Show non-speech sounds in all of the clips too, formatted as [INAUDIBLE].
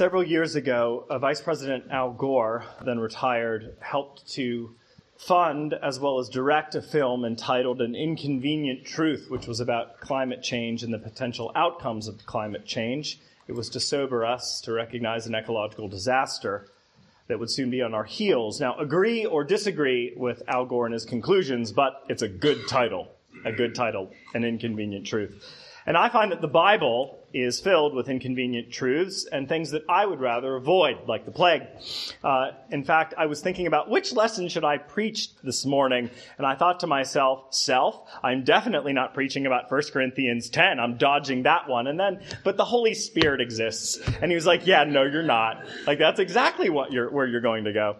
Several years ago, uh, Vice President Al Gore, then retired, helped to fund as well as direct a film entitled An Inconvenient Truth, which was about climate change and the potential outcomes of climate change. It was to sober us to recognize an ecological disaster that would soon be on our heels. Now, agree or disagree with Al Gore and his conclusions, but it's a good title. A good title, An Inconvenient Truth. And I find that the Bible is filled with inconvenient truths and things that I would rather avoid, like the plague. Uh, in fact, I was thinking about which lesson should I preach this morning, and I thought to myself, self, I'm definitely not preaching about 1 Corinthians 10. I'm dodging that one. And then, but the Holy Spirit exists. And he was like, yeah, no, you're not. Like, that's exactly what you're, where you're going to go.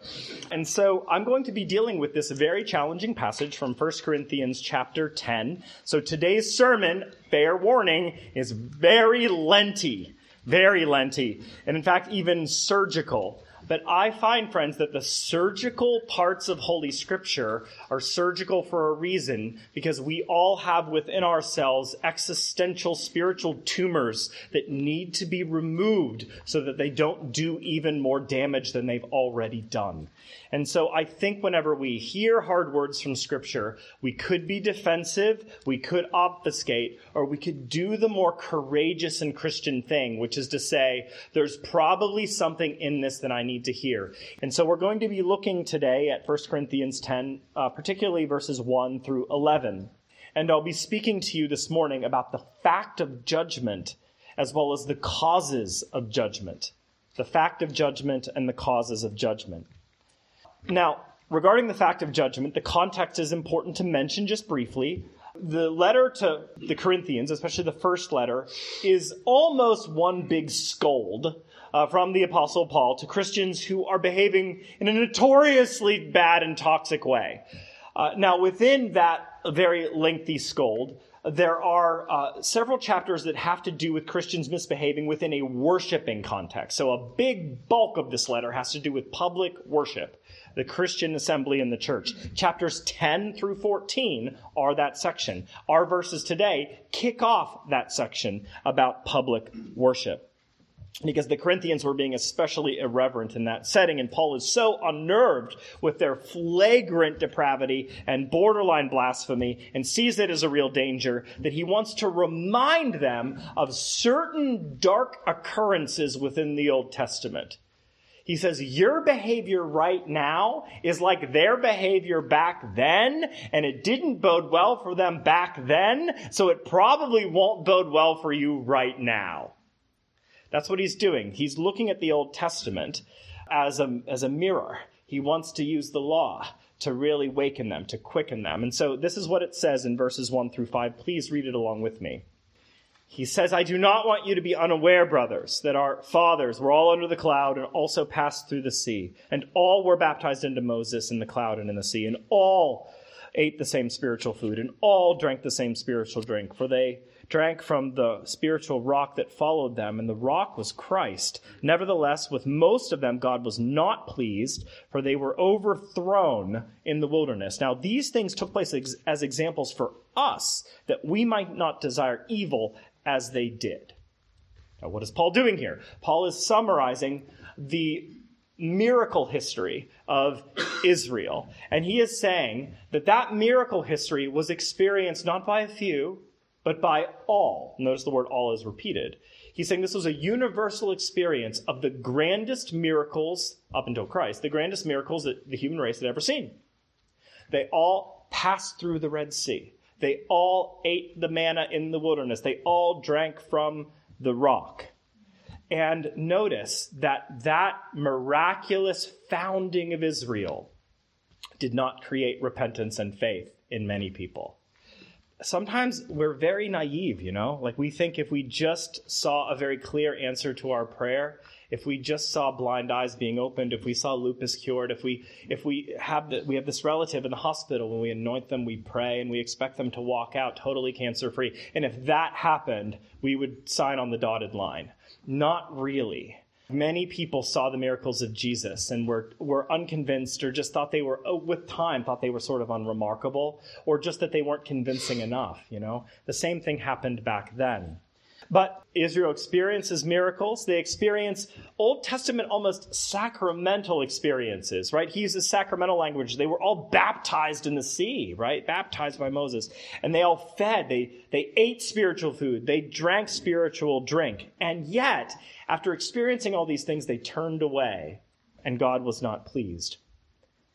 And so I'm going to be dealing with this very challenging passage from 1 Corinthians chapter 10. So today's sermon, fair warning, is very lenty. Very lenty. And in fact, even surgical. But I find, friends, that the surgical parts of Holy Scripture are surgical for a reason because we all have within ourselves existential spiritual tumors that need to be removed so that they don't do even more damage than they've already done. And so I think whenever we hear hard words from Scripture, we could be defensive, we could obfuscate, or we could do the more courageous and Christian thing, which is to say, there's probably something in this that I need to hear. And so we're going to be looking today at 1 Corinthians 10, uh, particularly verses 1 through 11. And I'll be speaking to you this morning about the fact of judgment as well as the causes of judgment. The fact of judgment and the causes of judgment. Now, regarding the fact of judgment, the context is important to mention just briefly. The letter to the Corinthians, especially the first letter, is almost one big scold uh, from the Apostle Paul to Christians who are behaving in a notoriously bad and toxic way. Uh, now, within that very lengthy scold, there are uh, several chapters that have to do with Christians misbehaving within a worshiping context. So, a big bulk of this letter has to do with public worship, the Christian assembly in the church. Chapters 10 through 14 are that section. Our verses today kick off that section about public worship because the Corinthians were being especially irreverent in that setting, and Paul is so unnerved with their flagrant depravity and borderline blasphemy and sees it as a real danger that he wants to remind them of certain dark occurrences within the Old Testament. He says, Your behavior right now is like their behavior back then, and it didn't bode well for them back then, so it probably won't bode well for you right now. That's what he's doing. He's looking at the Old Testament as a, as a mirror. He wants to use the law to really waken them, to quicken them. And so this is what it says in verses 1 through 5. Please read it along with me. He says, I do not want you to be unaware, brothers, that our fathers were all under the cloud and also passed through the sea, and all were baptized into Moses in the cloud and in the sea, and all ate the same spiritual food, and all drank the same spiritual drink, for they drank from the spiritual rock that followed them, and the rock was Christ. Nevertheless, with most of them, God was not pleased, for they were overthrown in the wilderness. Now, these things took place as examples for us, that we might not desire evil as they did. Now, what is Paul doing here? Paul is summarizing the miracle history of Israel. And he is saying that that miracle history was experienced not by a few, but by all. Notice the word all is repeated. He's saying this was a universal experience of the grandest miracles up until Christ, the grandest miracles that the human race had ever seen. They all passed through the Red Sea. They all ate the manna in the wilderness. They all drank from the rock. And notice that that miraculous founding of Israel did not create repentance and faith in many people. Sometimes we're very naive, you know? Like we think if we just saw a very clear answer to our prayer, if we just saw blind eyes being opened, if we saw lupus cured, if we if we have the, we have this relative in the hospital when we anoint them, we pray and we expect them to walk out totally cancer free. And if that happened, we would sign on the dotted line. Not really. Many people saw the miracles of Jesus and were, were unconvinced or just thought they were, oh, with time, thought they were sort of unremarkable or just that they weren't convincing enough, you know? The same thing happened back then. But Israel experiences miracles. They experience Old Testament almost sacramental experiences, right? He uses sacramental language. They were all baptized in the sea, right? Baptized by Moses. And they all fed. They, they ate spiritual food. They drank spiritual drink. And yet, after experiencing all these things, they turned away and God was not pleased.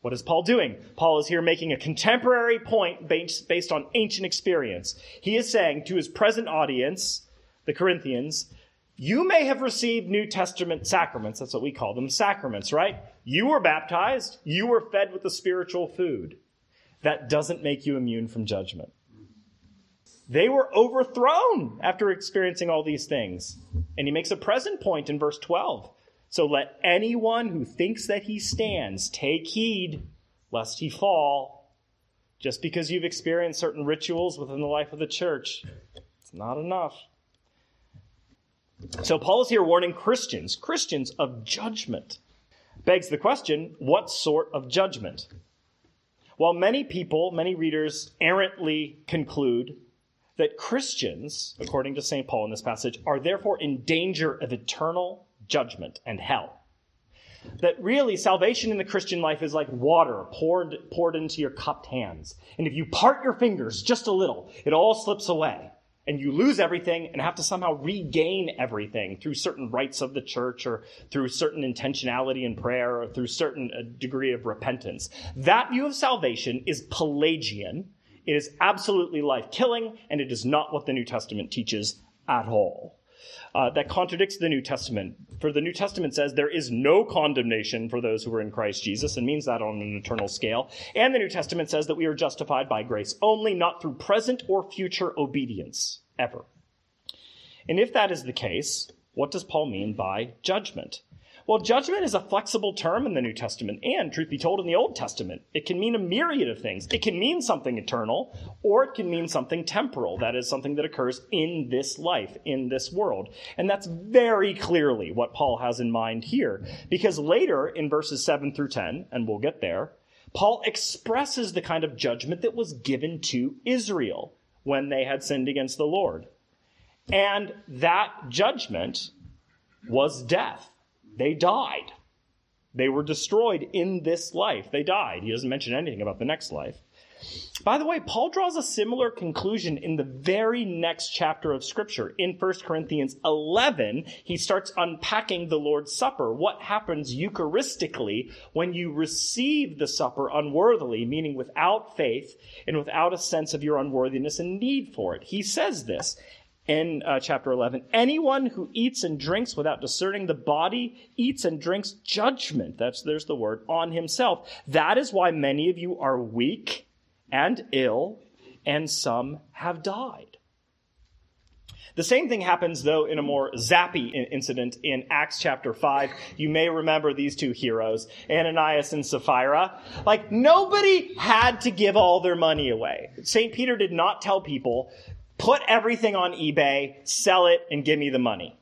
What is Paul doing? Paul is here making a contemporary point based, based on ancient experience. He is saying to his present audience, the Corinthians, you may have received New Testament sacraments. That's what we call them sacraments, right? You were baptized. You were fed with the spiritual food. That doesn't make you immune from judgment. They were overthrown after experiencing all these things. And he makes a present point in verse 12. So let anyone who thinks that he stands take heed lest he fall. Just because you've experienced certain rituals within the life of the church, it's not enough. So Paul is here warning Christians, Christians of judgment. Begs the question, what sort of judgment? While many people, many readers errantly conclude that Christians, according to St. Paul in this passage, are therefore in danger of eternal judgment and hell. That really salvation in the Christian life is like water poured, poured into your cupped hands. And if you part your fingers just a little, it all slips away and you lose everything and have to somehow regain everything through certain rites of the church or through certain intentionality in prayer or through certain uh, degree of repentance. That view of salvation is Pelagian. It is absolutely life killing, and it is not what the New Testament teaches at all. Uh, that contradicts the New Testament. For the New Testament says there is no condemnation for those who are in Christ Jesus and means that on an eternal scale. And the New Testament says that we are justified by grace only, not through present or future obedience, ever. And if that is the case, what does Paul mean by judgment? Well, judgment is a flexible term in the New Testament, and truth be told, in the Old Testament. It can mean a myriad of things. It can mean something eternal, or it can mean something temporal. That is something that occurs in this life, in this world. And that's very clearly what Paul has in mind here, because later in verses 7 through 10, and we'll get there, Paul expresses the kind of judgment that was given to Israel when they had sinned against the Lord. And that judgment was death. They died. They were destroyed in this life. They died. He doesn't mention anything about the next life. By the way, Paul draws a similar conclusion in the very next chapter of Scripture. In 1 Corinthians 11, he starts unpacking the Lord's Supper. What happens Eucharistically when you receive the supper unworthily, meaning without faith and without a sense of your unworthiness and need for it? He says this in uh, chapter 11 anyone who eats and drinks without discerning the body eats and drinks judgment that's there's the word on himself that is why many of you are weak and ill and some have died the same thing happens, though, in a more zappy incident in Acts chapter 5. You may remember these two heroes, Ananias and Sapphira. Like, nobody had to give all their money away. St. Peter did not tell people, put everything on eBay, sell it, and give me the money.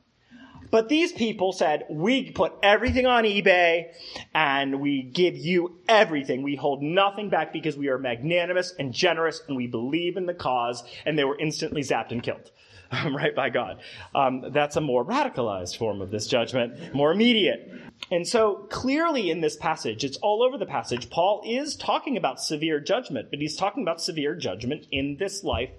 But these people said, we put everything on eBay and we give you everything. We hold nothing back because we are magnanimous and generous and we believe in the cause. And they were instantly zapped and killed. [LAUGHS] right by God. Um, that's a more radicalized form of this judgment, more immediate. And so clearly in this passage, it's all over the passage, Paul is talking about severe judgment, but he's talking about severe judgment in this life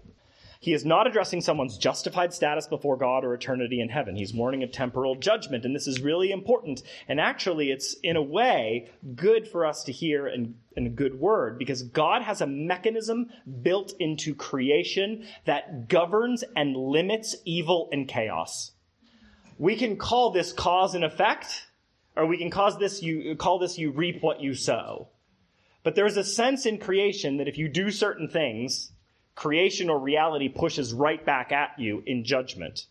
he is not addressing someone's justified status before God or eternity in heaven. He's warning of temporal judgment, and this is really important. And actually, it's in a way good for us to hear and, and a good word because God has a mechanism built into creation that governs and limits evil and chaos. We can call this cause and effect, or we can cause this you call this you reap what you sow. But there's a sense in creation that if you do certain things, creation or reality pushes right back at you in judgment.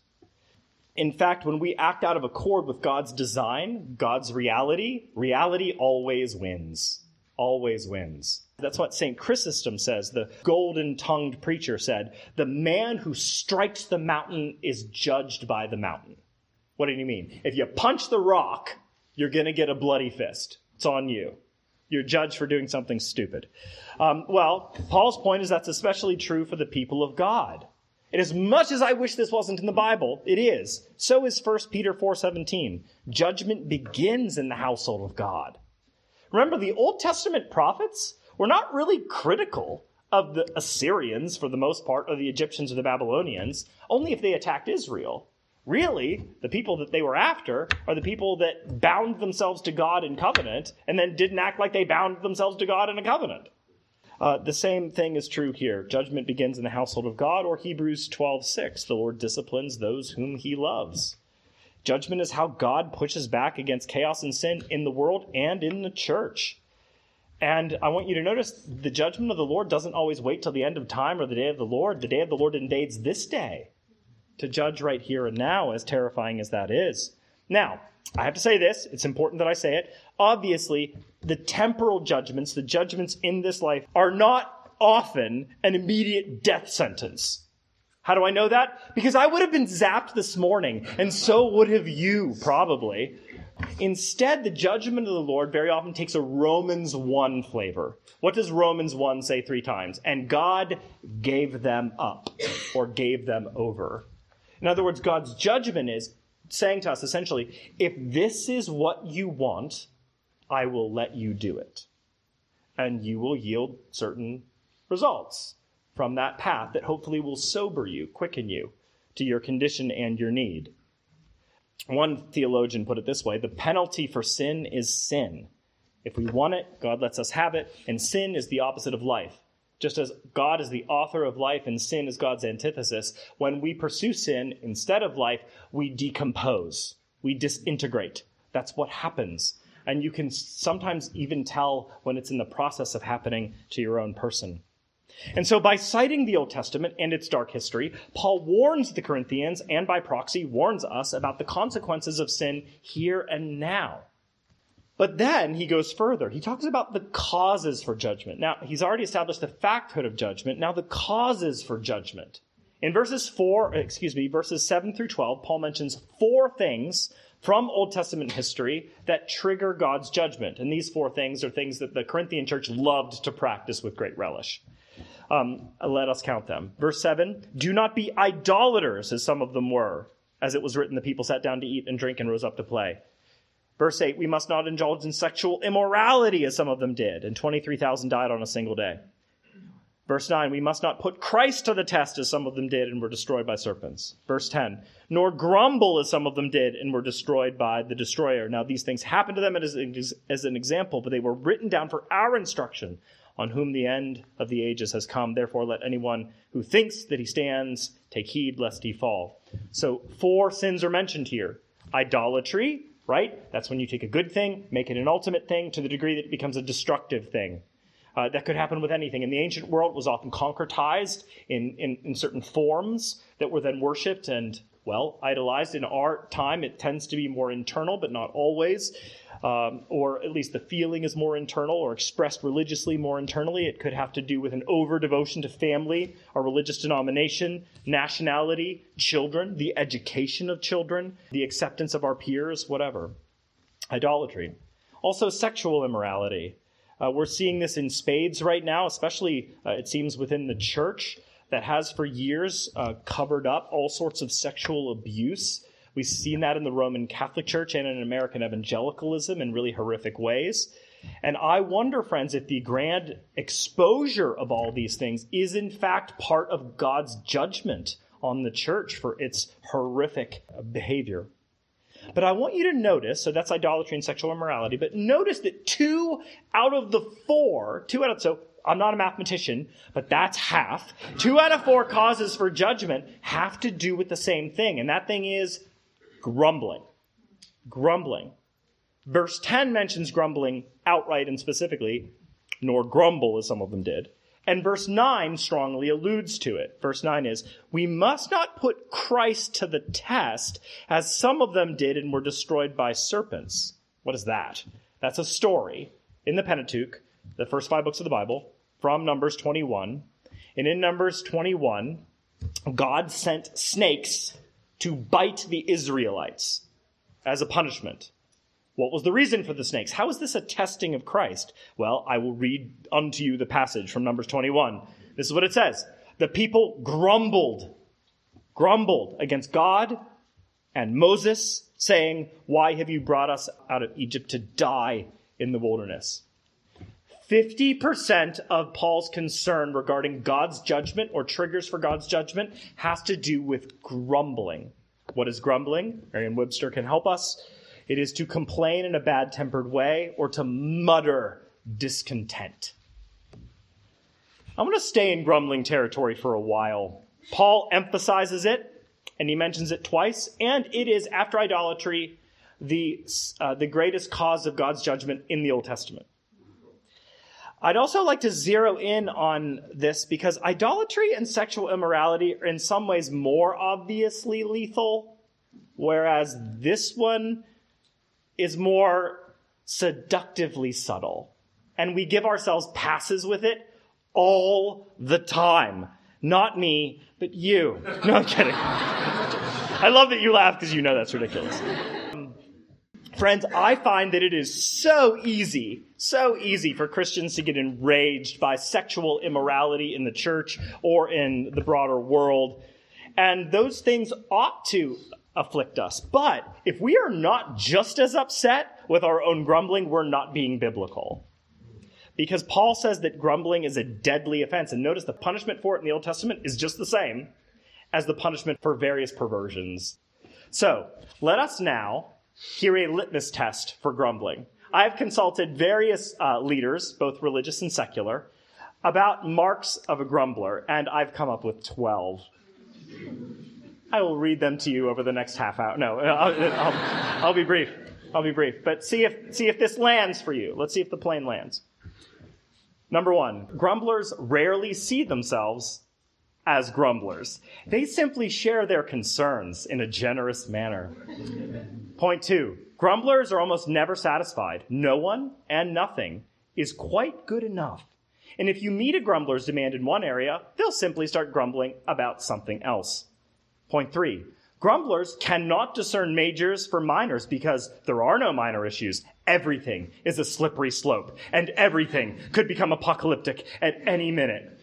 In fact, when we act out of accord with God's design, God's reality, reality always wins. Always wins. That's what St. Chrysostom says, the golden tongued preacher said. The man who strikes the mountain is judged by the mountain. What did he mean? If you punch the rock, you're going to get a bloody fist. It's on you. You're judged for doing something stupid. Um, well, Paul's point is that's especially true for the people of God. And as much as I wish this wasn't in the Bible, it is. So is 1 Peter 4:17. Judgment begins in the household of God. Remember the Old Testament prophets were not really critical of the Assyrians for the most part or the Egyptians or the Babylonians, only if they attacked Israel. Really, the people that they were after are the people that bound themselves to God in covenant and then didn't act like they bound themselves to God in a covenant. Uh, the same thing is true here. Judgment begins in the household of God, or Hebrews 12:6. The Lord disciplines those whom he loves. Judgment is how God pushes back against chaos and sin in the world and in the church. And I want you to notice the judgment of the Lord doesn't always wait till the end of time or the day of the Lord. The day of the Lord invades this day to judge right here and now, as terrifying as that is. Now, I have to say this, it's important that I say it. Obviously, the temporal judgments, the judgments in this life, are not often an immediate death sentence. How do I know that? Because I would have been zapped this morning, and so would have you, probably. Instead, the judgment of the Lord very often takes a Romans 1 flavor. What does Romans 1 say three times? And God gave them up, or gave them over. In other words, God's judgment is saying to us essentially, if this is what you want, I will let you do it. And you will yield certain results from that path that hopefully will sober you, quicken you to your condition and your need. One theologian put it this way the penalty for sin is sin. If we want it, God lets us have it, and sin is the opposite of life. Just as God is the author of life and sin is God's antithesis, when we pursue sin instead of life, we decompose, we disintegrate. That's what happens. And you can sometimes even tell when it's in the process of happening to your own person. And so, by citing the Old Testament and its dark history, Paul warns the Corinthians and by proxy warns us about the consequences of sin here and now. But then he goes further. He talks about the causes for judgment. Now, he's already established the facthood of judgment. Now, the causes for judgment. In verses 4, excuse me, verses 7 through 12, Paul mentions four things from Old Testament history that trigger God's judgment. And these four things are things that the Corinthian church loved to practice with great relish. Um, let us count them. Verse 7 Do not be idolaters, as some of them were. As it was written, the people sat down to eat and drink and rose up to play. Verse 8, we must not indulge in sexual immorality as some of them did, and 23,000 died on a single day. Verse 9, we must not put Christ to the test as some of them did and were destroyed by serpents. Verse 10, nor grumble as some of them did and were destroyed by the destroyer. Now, these things happened to them as, as an example, but they were written down for our instruction, on whom the end of the ages has come. Therefore, let anyone who thinks that he stands take heed lest he fall. So, four sins are mentioned here idolatry, right? That's when you take a good thing, make it an ultimate thing to the degree that it becomes a destructive thing. Uh, that could happen with anything. In the ancient world, was often concretized in, in, in certain forms that were then worshipped and, well, idolized. In our time, it tends to be more internal, but not always um, or at least the feeling is more internal or expressed religiously more internally. It could have to do with an over devotion to family, a religious denomination, nationality, children, the education of children, the acceptance of our peers, whatever. Idolatry. Also, sexual immorality. Uh, we're seeing this in spades right now, especially, uh, it seems, within the church that has for years uh, covered up all sorts of sexual abuse We've seen that in the Roman Catholic Church and in American evangelicalism in really horrific ways. And I wonder, friends, if the grand exposure of all these things is in fact part of God's judgment on the church for its horrific behavior. But I want you to notice, so that's idolatry and sexual immorality, but notice that two out of the four, two out of, so I'm not a mathematician, but that's half. Two out of four causes for judgment have to do with the same thing, and that thing is grumbling. Grumbling. Verse 10 mentions grumbling outright and specifically, nor grumble as some of them did. And verse 9 strongly alludes to it. Verse 9 is, We must not put Christ to the test, as some of them did and were destroyed by serpents. What is that? That's a story in the Pentateuch, the first five books of the Bible, from Numbers 21. And in Numbers 21, God sent snakes to bite the Israelites as a punishment. What was the reason for the snakes? How is this a testing of Christ? Well, I will read unto you the passage from Numbers 21. This is what it says. The people grumbled, grumbled against God and Moses, saying, Why have you brought us out of Egypt to die in the wilderness? 50% of Paul's concern regarding God's judgment or triggers for God's judgment has to do with grumbling. What is grumbling? Merriam Webster can help us. It is to complain in a bad tempered way or to mutter discontent. I'm going to stay in grumbling territory for a while. Paul emphasizes it, and he mentions it twice, and it is, after idolatry, the, uh, the greatest cause of God's judgment in the Old Testament. I'd also like to zero in on this because idolatry and sexual immorality are in some ways more obviously lethal, whereas this one is more seductively subtle. And we give ourselves passes with it all the time. Not me, but you. [LAUGHS] No, I'm kidding. [LAUGHS] I love that you laugh because you know that's ridiculous. Friends, I find that it is so easy, so easy for Christians to get enraged by sexual immorality in the church or in the broader world. And those things ought to afflict us. But if we are not just as upset with our own grumbling, we're not being biblical. Because Paul says that grumbling is a deadly offense. And notice the punishment for it in the Old Testament is just the same as the punishment for various perversions. So let us now hear a litmus test for grumbling. I have consulted various uh, leaders, both religious and secular, about marks of a grumbler, and I've come up with 12. I will read them to you over the next half hour. No, I'll, I'll, I'll be brief. I'll be brief. But see if, see if this lands for you. Let's see if the plane lands. Number one, grumblers rarely see themselves as grumblers. They simply share their concerns in a generous manner. Point two, grumblers are almost never satisfied. No one and nothing is quite good enough. And if you meet a grumbler's demand in one area, they'll simply start grumbling about something else. Point three, grumblers cannot discern majors from minors because there are no minor issues. Everything is a slippery slope, and everything could become apocalyptic at any minute.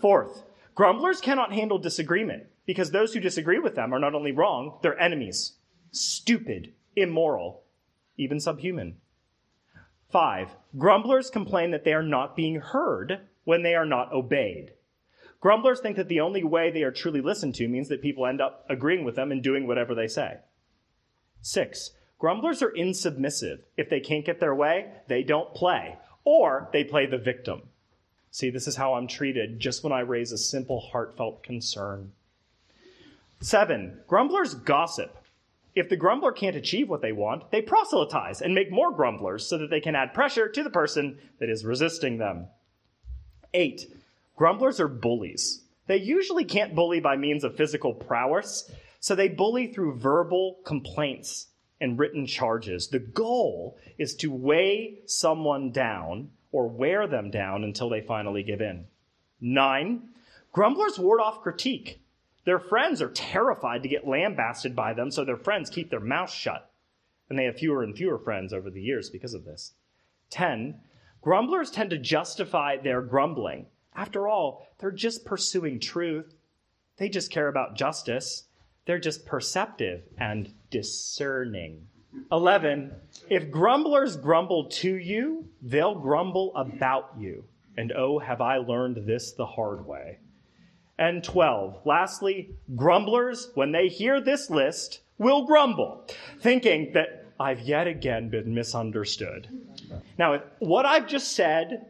Fourth, grumblers cannot handle disagreement because those who disagree with them are not only wrong, they're enemies, stupid, immoral, even subhuman. Five, grumblers complain that they are not being heard when they are not obeyed. Grumblers think that the only way they are truly listened to means that people end up agreeing with them and doing whatever they say. Six, grumblers are insubmissive. If they can't get their way, they don't play, or they play the victim. See, this is how I'm treated just when I raise a simple, heartfelt concern. Seven, grumblers gossip. If the grumbler can't achieve what they want, they proselytize and make more grumblers so that they can add pressure to the person that is resisting them. Eight, grumblers are bullies. They usually can't bully by means of physical prowess, so they bully through verbal complaints and written charges. The goal is to weigh someone down or wear them down until they finally give in. Nine, grumblers ward off critique. Their friends are terrified to get lambasted by them, so their friends keep their mouths shut. And they have fewer and fewer friends over the years because of this. 10. Grumblers tend to justify their grumbling. After all, they're just pursuing truth. They just care about justice. They're just perceptive and discerning. 11. If grumblers grumble to you, they'll grumble about you. And oh, have I learned this the hard way. And 12. Lastly, grumblers, when they hear this list, will grumble, thinking that I've yet again been misunderstood. Now, if what I've just said,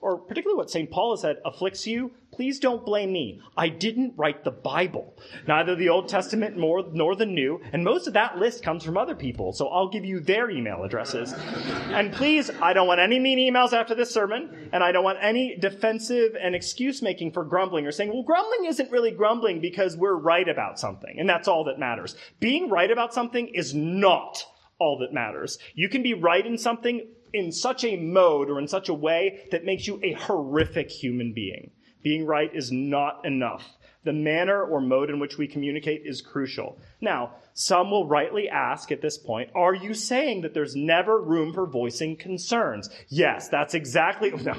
or particularly what St. Paul has said, afflicts you, Please don't blame me. I didn't write the Bible, neither the Old Testament nor, nor the New, and most of that list comes from other people, so I'll give you their email addresses. And please, I don't want any mean emails after this sermon, and I don't want any defensive and excuse making for grumbling or saying, well, grumbling isn't really grumbling because we're right about something, and that's all that matters. Being right about something is not all that matters. You can be right in something in such a mode or in such a way that makes you a horrific human being. Being right is not enough. The manner or mode in which we communicate is crucial. Now, some will rightly ask at this point, are you saying that there's never room for voicing concerns? Yes, that's exactly, [LAUGHS] no,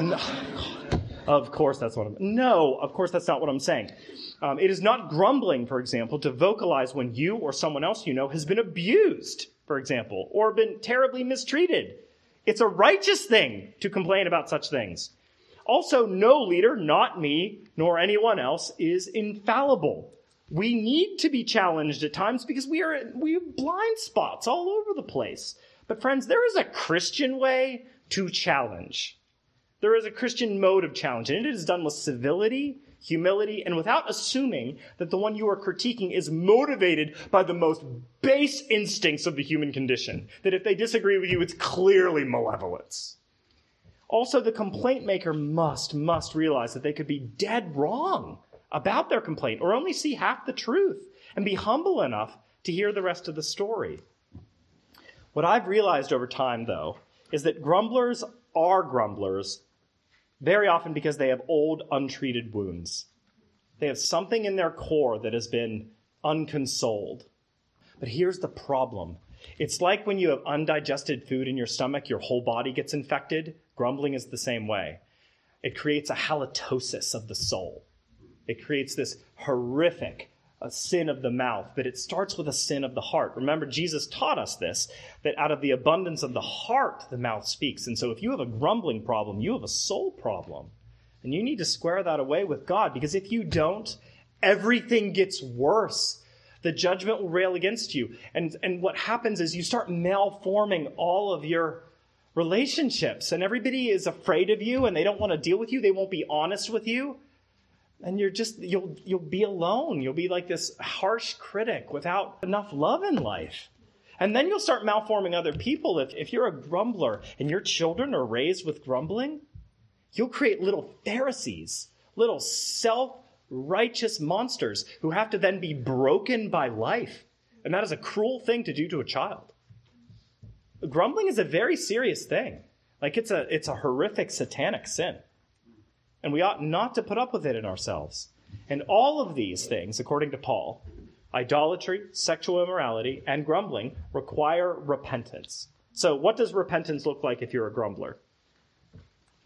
no. Of course, that's what I'm, no, of course, that's not what I'm saying. Um, it is not grumbling, for example, to vocalize when you or someone else you know has been abused, for example, or been terribly mistreated. It's a righteous thing to complain about such things. Also, no leader, not me, nor anyone else, is infallible. We need to be challenged at times because we are we have blind spots all over the place. But friends, there is a Christian way to challenge. There is a Christian mode of challenge, and it is done with civility, humility, and without assuming that the one you are critiquing is motivated by the most base instincts of the human condition. That if they disagree with you, it's clearly malevolence. Also, the complaint maker must, must realize that they could be dead wrong about their complaint or only see half the truth and be humble enough to hear the rest of the story. What I've realized over time, though, is that grumblers are grumblers very often because they have old, untreated wounds. They have something in their core that has been unconsoled. But here's the problem it's like when you have undigested food in your stomach, your whole body gets infected. Grumbling is the same way. It creates a halitosis of the soul. It creates this horrific a sin of the mouth, but it starts with a sin of the heart. Remember, Jesus taught us this that out of the abundance of the heart, the mouth speaks. And so, if you have a grumbling problem, you have a soul problem. And you need to square that away with God because if you don't, everything gets worse. The judgment will rail against you. And, and what happens is you start malforming all of your relationships, and everybody is afraid of you and they don't want to deal with you. They won't be honest with you. And you're just, you'll, you'll be alone. You'll be like this harsh critic without enough love in life. And then you'll start malforming other people. If, if you're a grumbler and your children are raised with grumbling, you'll create little Pharisees, little self righteous monsters who have to then be broken by life. And that is a cruel thing to do to a child grumbling is a very serious thing. Like it's a it's a horrific satanic sin. And we ought not to put up with it in ourselves. And all of these things, according to Paul, idolatry, sexual immorality, and grumbling require repentance. So, what does repentance look like if you're a grumbler?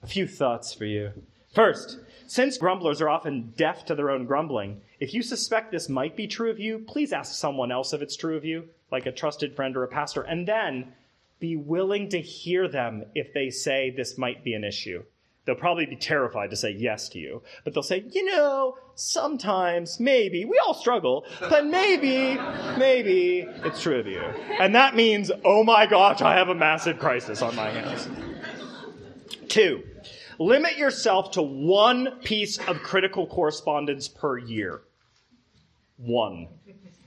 A few thoughts for you. First, since grumblers are often deaf to their own grumbling, if you suspect this might be true of you, please ask someone else if it's true of you, like a trusted friend or a pastor, and then be willing to hear them if they say this might be an issue. They'll probably be terrified to say yes to you, but they'll say, you know, sometimes, maybe, we all struggle, but maybe, maybe it's true of you. And that means, oh my gosh, I have a massive crisis on my hands. Two, limit yourself to one piece of critical correspondence per year. One.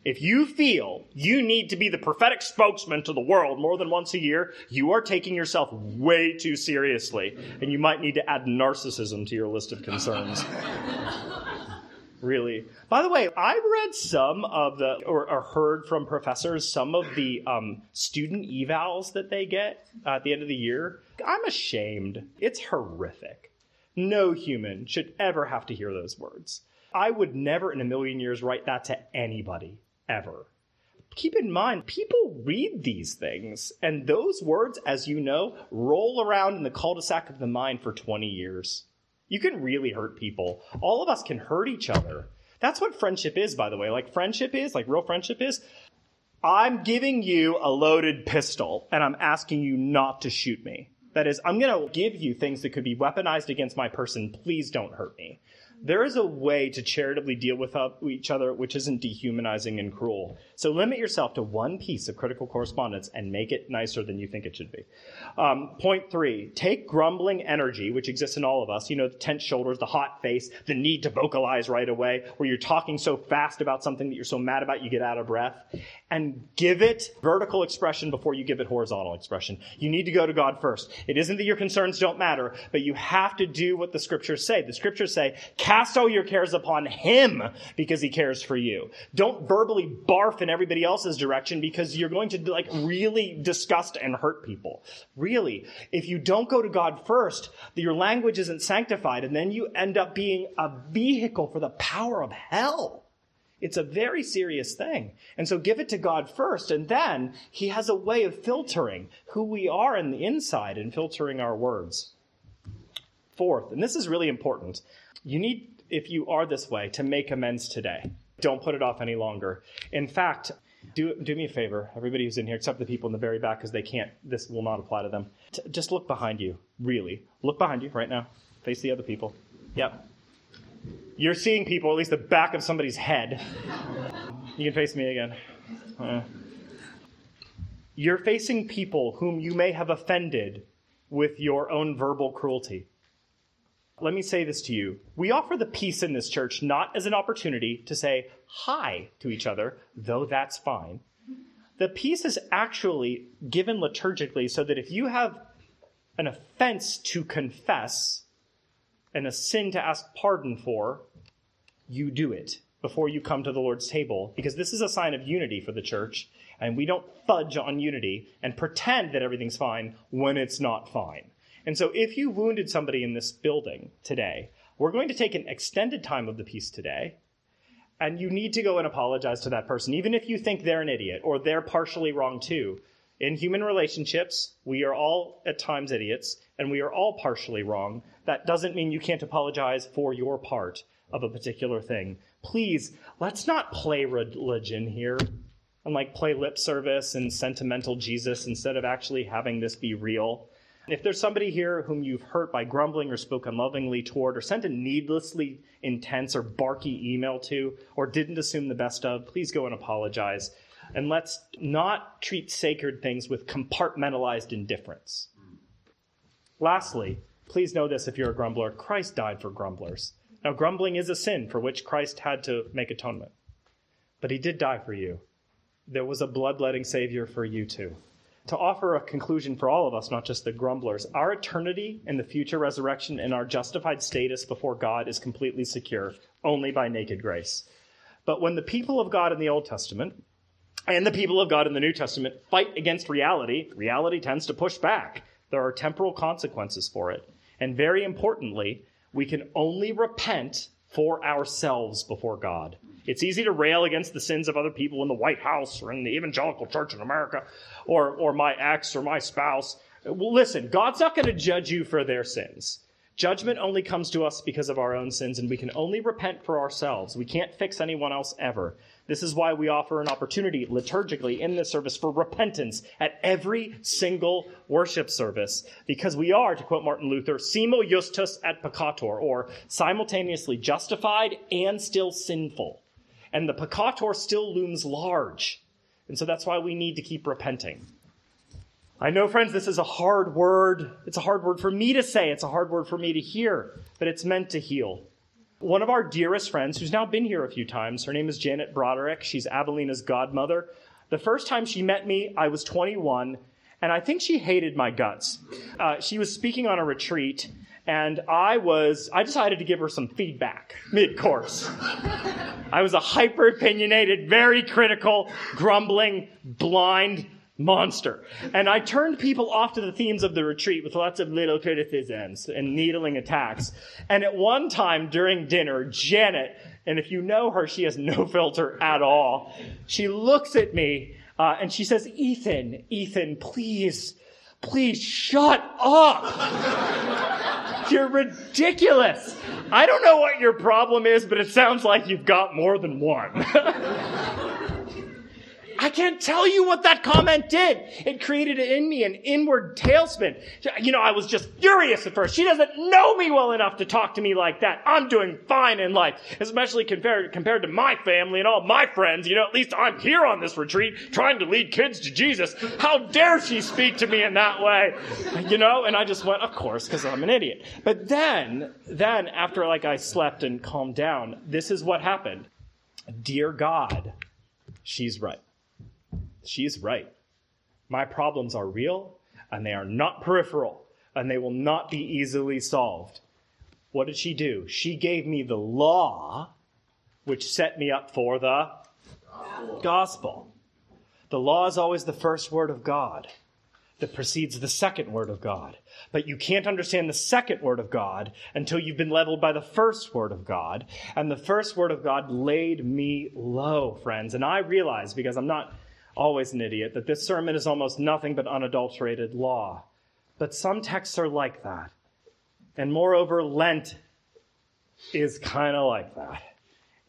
If you feel you need to be the prophetic spokesman to the world more than once a year, you are taking yourself way too seriously, and you might need to add narcissism to your list of concerns. [LAUGHS] really. By the way, I've read some of the, or, or heard from professors, some of the um, student evals that they get at the end of the year. I'm ashamed. It's horrific. No human should ever have to hear those words. I would never in a million years write that to anybody ever. Keep in mind, people read these things, and those words, as you know, roll around in the cul de sac of the mind for 20 years. You can really hurt people. All of us can hurt each other. That's what friendship is, by the way. Like, friendship is, like, real friendship is. I'm giving you a loaded pistol, and I'm asking you not to shoot me. That is, I'm going to give you things that could be weaponized against my person. Please don't hurt me. There is a way to charitably deal with each other which isn't dehumanizing and cruel. So limit yourself to one piece of critical correspondence and make it nicer than you think it should be. Um, point three, take grumbling energy, which exists in all of us, you know, the tense shoulders, the hot face, the need to vocalize right away, where you're talking so fast about something that you're so mad about you get out of breath, and give it vertical expression before you give it horizontal expression. You need to go to God first. It isn't that your concerns don't matter, but you have to do what the scriptures say. The scriptures say, cast all your cares upon Him because He cares for you. Don't verbally barf in everybody else's direction because you're going to like really disgust and hurt people. Really. If you don't go to God first, your language isn't sanctified and then you end up being a vehicle for the power of hell. It's a very serious thing. And so give it to God first, and then He has a way of filtering who we are in the inside and filtering our words. Fourth, and this is really important, you need, if you are this way, to make amends today. Don't put it off any longer. In fact, do, do me a favor, everybody who's in here, except the people in the very back, because they can't, this will not apply to them. T- just look behind you, really. Look behind you right now. Face the other people. Yep. You're seeing people, at least the back of somebody's head. You can face me again. Uh, you're facing people whom you may have offended with your own verbal cruelty. Let me say this to you. We offer the peace in this church not as an opportunity to say hi to each other, though that's fine. The peace is actually given liturgically so that if you have an offense to confess and a sin to ask pardon for, you do it before you come to the Lord's table, because this is a sign of unity for the church, and we don't fudge on unity and pretend that everything's fine when it's not fine. And so if you wounded somebody in this building today, we're going to take an extended time of the peace today, and you need to go and apologize to that person, even if you think they're an idiot or they're partially wrong too. In human relationships, we are all at times idiots, and we are all partially wrong. That doesn't mean you can't apologize for your part of a particular thing. Please, let's not play religion here and like play lip service and sentimental Jesus instead of actually having this be real. If there's somebody here whom you've hurt by grumbling or spoken lovingly toward, or sent a needlessly intense or barky email to, or didn't assume the best of, please go and apologize. And let's not treat sacred things with compartmentalized indifference. Lastly, please know this if you're a grumbler Christ died for grumblers. Now, grumbling is a sin for which Christ had to make atonement. But he did die for you. There was a bloodletting Savior for you too. To offer a conclusion for all of us, not just the grumblers, our eternity and the future resurrection and our justified status before God is completely secure only by naked grace. But when the people of God in the Old Testament and the people of God in the New Testament fight against reality, reality tends to push back. There are temporal consequences for it. And very importantly, we can only repent for ourselves before God. It's easy to rail against the sins of other people in the White House or in the evangelical church in America or, or my ex or my spouse. Well, listen, God's not going to judge you for their sins. Judgment only comes to us because of our own sins, and we can only repent for ourselves. We can't fix anyone else ever. This is why we offer an opportunity liturgically in this service for repentance at every single worship service, because we are, to quote Martin Luther, simul justus et peccator, or simultaneously justified and still sinful. And the peccator still looms large. And so that's why we need to keep repenting. I know, friends, this is a hard word. It's a hard word for me to say. It's a hard word for me to hear, but it's meant to heal. One of our dearest friends, who's now been here a few times, her name is Janet Broderick. She's Avelina's godmother. The first time she met me, I was 21, and I think she hated my guts. Uh, she was speaking on a retreat, and I was, I decided to give her some feedback mid course. [LAUGHS] I was a hyper opinionated, very critical, grumbling, blind, monster. And I turned people off to the themes of the retreat with lots of little criticisms and needling attacks. And at one time during dinner, Janet, and if you know her, she has no [LAUGHS] filter at all, she looks at me uh, and she says, Ethan, Ethan, please, please shut up. [LAUGHS] You're ridiculous. I don't know what your problem is, but it sounds like you've got more than one. [LAUGHS] I can't tell you what that comment did. It created in me an inward tailspin. You know, I was just furious at first. She doesn't know me well enough to talk to me like that. I'm doing fine in life, especially compared, compared to my family and all my friends. You know, at least I'm here on this retreat trying to lead kids to Jesus. How dare she speak to me in that way? You know, and I just went, of course, because I'm an idiot. But then, then after like I slept and calmed down, this is what happened. Dear God, she's right. She's right. My problems are real and they are not peripheral and they will not be easily solved. What did she do? She gave me the law, which set me up for the gospel. The law is always the first word of God that precedes the second word of God. But you can't understand the second word of God until you've been leveled by the first word of God. And the first word of God laid me low, friends. And I realize, because I'm not always an idiot, that this sermon is almost nothing but unadulterated law. But some texts are like that. And moreover, Lent is kind of like that.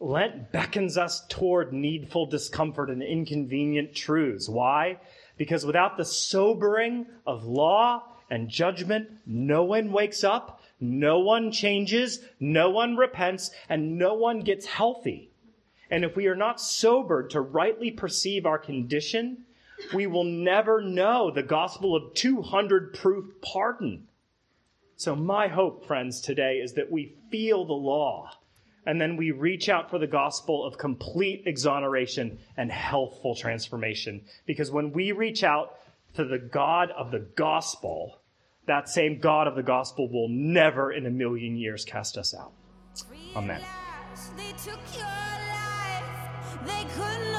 Lent beckons us toward needful discomfort and inconvenient truths. Why? Because without the sobering of law and judgment, no one wakes up, no one changes, no one repents, and no one gets healthy. And if we are not sobered to rightly perceive our condition, we will never know the gospel of 200 proof pardon. So, my hope, friends, today is that we feel the law and then we reach out for the gospel of complete exoneration and healthful transformation. Because when we reach out to the God of the gospel, that same God of the gospel will never in a million years cast us out. Amen they couldn't